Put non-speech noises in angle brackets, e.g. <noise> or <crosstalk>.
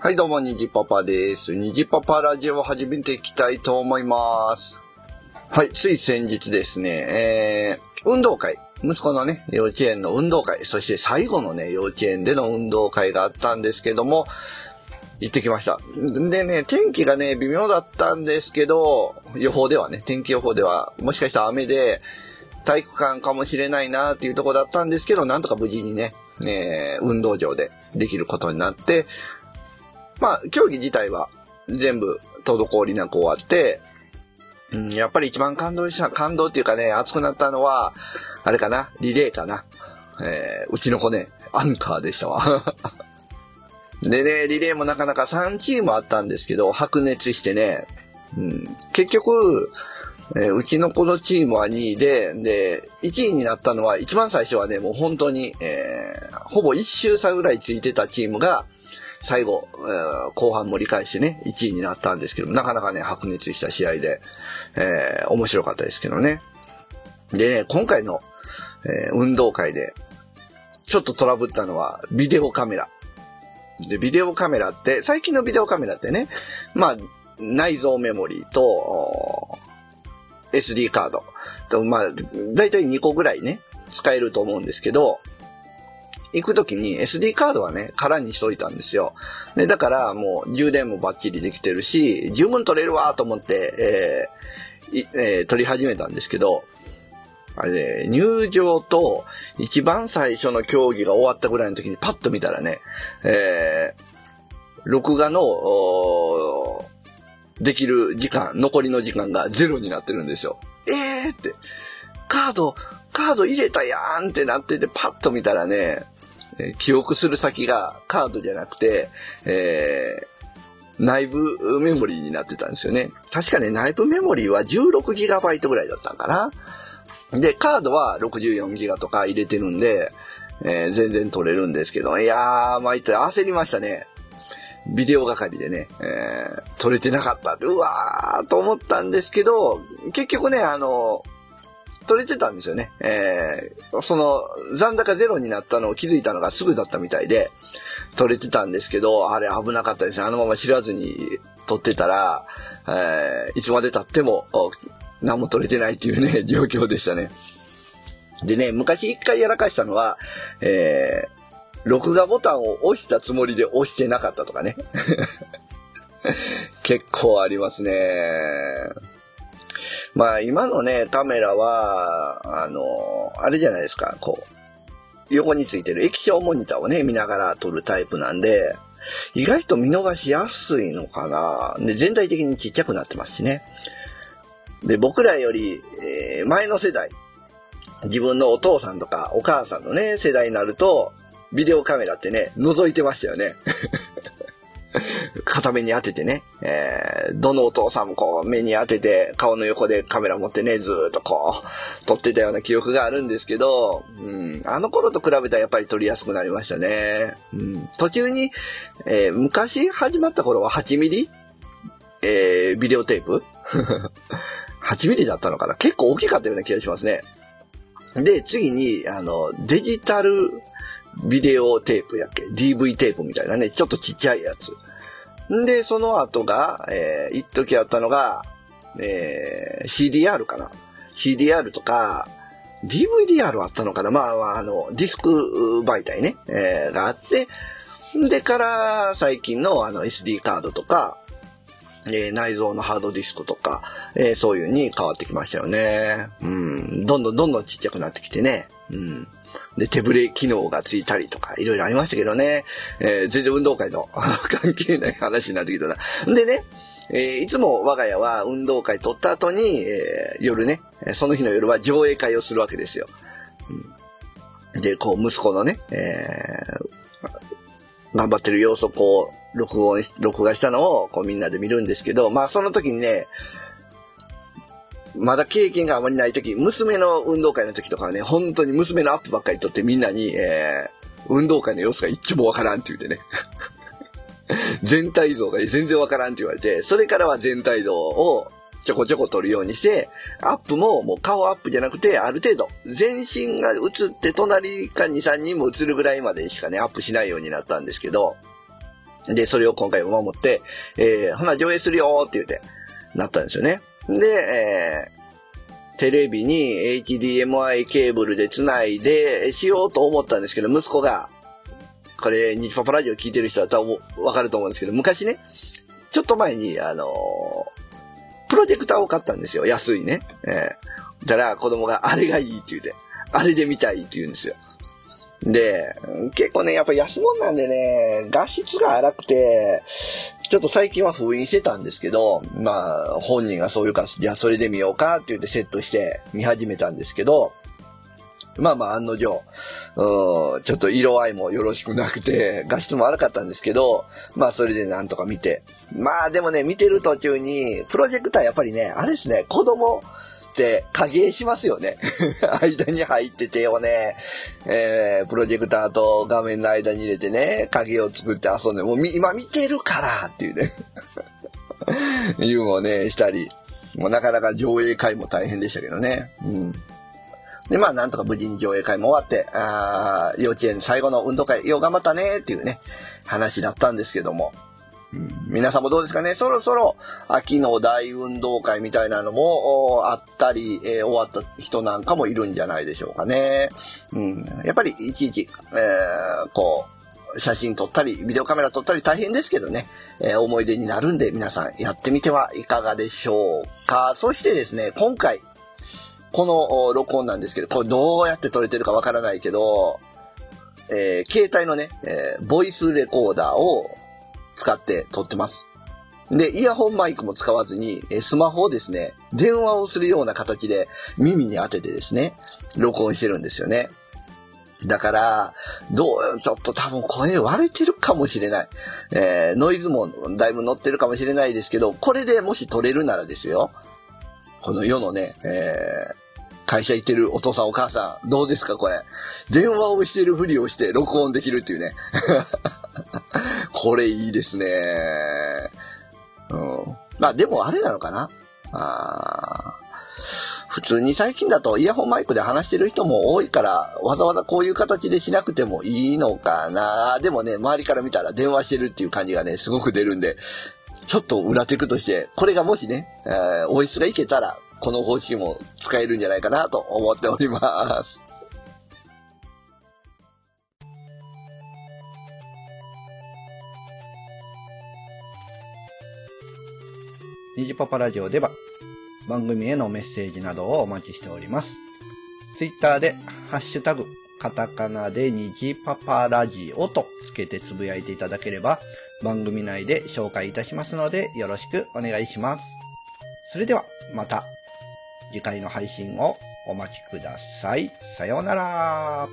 はい、どうも、にじパパです。にじパパラジオを始めていきたいと思います。はい、つい先日ですね、えー、運動会、息子のね、幼稚園の運動会、そして最後のね、幼稚園での運動会があったんですけども、行ってきました。でね、天気がね、微妙だったんですけど、予報ではね、天気予報では、もしかしたら雨で、体育館かもしれないなっていうところだったんですけど、なんとか無事にね、えー運動場でできることになって、まあ、競技自体は全部滞りなく終わって、うん、やっぱり一番感動した、感動っていうかね、熱くなったのは、あれかな、リレーかな。えーうちの子ね、アンカーでしたわ。でね、リレーもなかなか3チームあったんですけど、白熱してね、うん、結局、えーうちの子のチームは2位で、で、1位になったのは、一番最初はね、もう本当に、えーほぼ1周差ぐらいついてたチームが、最後、えー後半盛り返してね、1位になったんですけど、なかなかね、白熱した試合で、えー面白かったですけどね。でね、今回の、えー運動会で、ちょっとトラブったのは、ビデオカメラ。で、ビデオカメラって、最近のビデオカメラってね、まあ、内蔵メモリーと、SD カード。とまあ、だいたい2個ぐらいね、使えると思うんですけど、行くときに SD カードはね、空にしといたんですよ。で、だからもう充電もバッチリできてるし、十分取れるわと思って、えーえー撮り始めたんですけど、あれ、入場と一番最初の競技が終わったぐらいの時にパッと見たらね、えー録画の、できる時間、残りの時間がゼロになってるんですよ。えーって、カード、カード入れたやんってなってて、パッと見たらね、記憶する先がカードじゃなくて、えー内部メモリーになってたんですよね。確かね、内部メモリーは 16GB ぐらいだったんかな。で、カードは 64GB とか入れてるんで、えー全然取れるんですけど、いやー、参った焦りましたね。ビデオ係でね、えー撮れてなかったって、うわーと思ったんですけど、結局ね、あの、撮れてたんですよね。えーその、残高ゼロになったのを気づいたのがすぐだったみたいで、撮れてたんですけど、あれ危なかったですね。あのまま知らずに撮ってたら、えーいつまで経っても、何も撮れてないっていうね、<laughs> 状況でしたね。でね、昔一回やらかしたのは、えー録画ボタンを押したつもりで押してなかったとかね。<laughs> 結構ありますね。まあ今のね、カメラは、あの、あれじゃないですか、こう、横についてる液晶モニターをね、見ながら撮るタイプなんで、意外と見逃しやすいのかな。で、全体的にちっちゃくなってますしね。で、僕らより、えー前の世代、自分のお父さんとかお母さんのね、世代になると、ビデオカメラってね、覗いてましたよね。<laughs> 片目に当ててね、えーどのお父さんもこう目に当てて顔の横でカメラ持ってね、ずーっとこう撮ってたような記憶があるんですけど、うん、あの頃と比べたらやっぱり撮りやすくなりましたね。うん、途中に、えー昔始まった頃は8ミリ、えービデオテープ8ミリだったのかな結構大きかったような気がしますね。で、次に、あの、デジタルビデオテープやっけ ?DV テープみたいなね、ちょっとちっちゃいやつ。んで、その後が、えー、一時あったのが、えー CDR かな ?CDR とか、DVDR あったのかなまああ、あの、ディスク媒体ね、えーがあって、でから、最近のあの SD カードとか、えー内蔵のハードディスクとか、えーそういうに変わってきましたよね。うん。どんどんどんどんちっちゃくなってきてね。うん。で、手ブレ機能がついたりとか、いろいろありましたけどね。えー全然運動会の <laughs> 関係ない話になってきたな。でね、えいつも我が家は運動会取った後に、え夜ね、その日の夜は上映会をするわけですよ。うん、で、こう、息子のね、え頑張ってる様子をこう、録音し、録画したのをこうみんなで見るんですけど、まあその時にね、まだ経験があまりない時、娘の運動会の時とかはね、本当に娘のアップばっかり撮ってみんなに、えー運動会の様子が一もわからんって言うてね。<laughs> 全体像が全然わからんって言われて、それからは全体像をちょこちょこ撮るようにして、アップももう顔アップじゃなくて、ある程度、全身が映って隣か2、3人も映るぐらいまでしかね、アップしないようになったんですけど、で、それを今回も守って、えー、ほな上映するよって言って、なったんですよね。で、えー、テレビに HDMI ケーブルで繋いでしようと思ったんですけど、息子が、これ、日パパラジオ聞いてる人は多分わかると思うんですけど、昔ね、ちょっと前に、あのー、プロジェクターを買ったんですよ。安いね。えー、だから子供があれがいいって言うて、あれで見たいって言うんですよ。で、結構ね、やっぱ安物なんでね、画質が荒くて、ちょっと最近は封印してたんですけど、まあ、本人がそういうから、じゃあそれで見ようかって言ってセットして見始めたんですけど、まあまあ案の定、ちょっと色合いもよろしくなくて、画質も悪かったんですけど、まあそれでなんとか見て。まあでもね、見てる途中に、プロジェクターやっぱりね、あれですね、子供、影しますよね。<laughs> 間に入って手をね、えー、プロジェクターと画面の間に入れてね、影を作って遊んで、もう今見てるからっていうね。<laughs> いうのをね、したり。もうなかなか上映会も大変でしたけどね。うん。で、まあ、なんとか無事に上映会も終わって、あ幼稚園最後の運動会、よう頑張ったねっていうね、話だったんですけども。皆さんもどうですかね？そろそろ秋の大運動会みたいなのもあったり、えー、終わった人なんかもいるんじゃないでしょうかね。うん、やっぱりいちいち、えー、こう、写真撮ったり、ビデオカメラ撮ったり大変ですけどね、えー、思い出になるんで皆さんやってみてはいかがでしょうか。そしてですね、今回、この録音なんですけど、これどうやって撮れてるかわからないけど、えー、携帯のね、えー、ボイスレコーダーを使って撮ってます。で、イヤホンマイクも使わずに、スマホをですね、電話をするような形で耳に当ててですね、録音してるんですよね。だから、どう、ちょっと多分声割れてるかもしれない。えー、ノイズもだいぶ乗ってるかもしれないですけど、これでもし撮れるならですよ。この世のね、えー、会社行ってるお父さんお母さん、どうですかこれ。電話をしてるふりをして録音できるっていうね。これいいですね。うん。まあでもあれなのかなあ普通に最近だとイヤホンマイクで話してる人も多いから、わざわざこういう形でしなくてもいいのかな。でもね、周りから見たら電話してるっていう感じがね、すごく出るんで、ちょっと裏テクとして、これがもしね、えー、音質がいけたら、この方針も使えるんじゃないかなと思っております。ニジパパラジオでは番組へのメッセージなどをお待ちしております。ツイッターでハッシュタグカタカナでニジパパラジオとつけてつぶやいていただければ番組内で紹介いたしますのでよろしくお願いします。それではまた次回の配信をお待ちください。さようなら。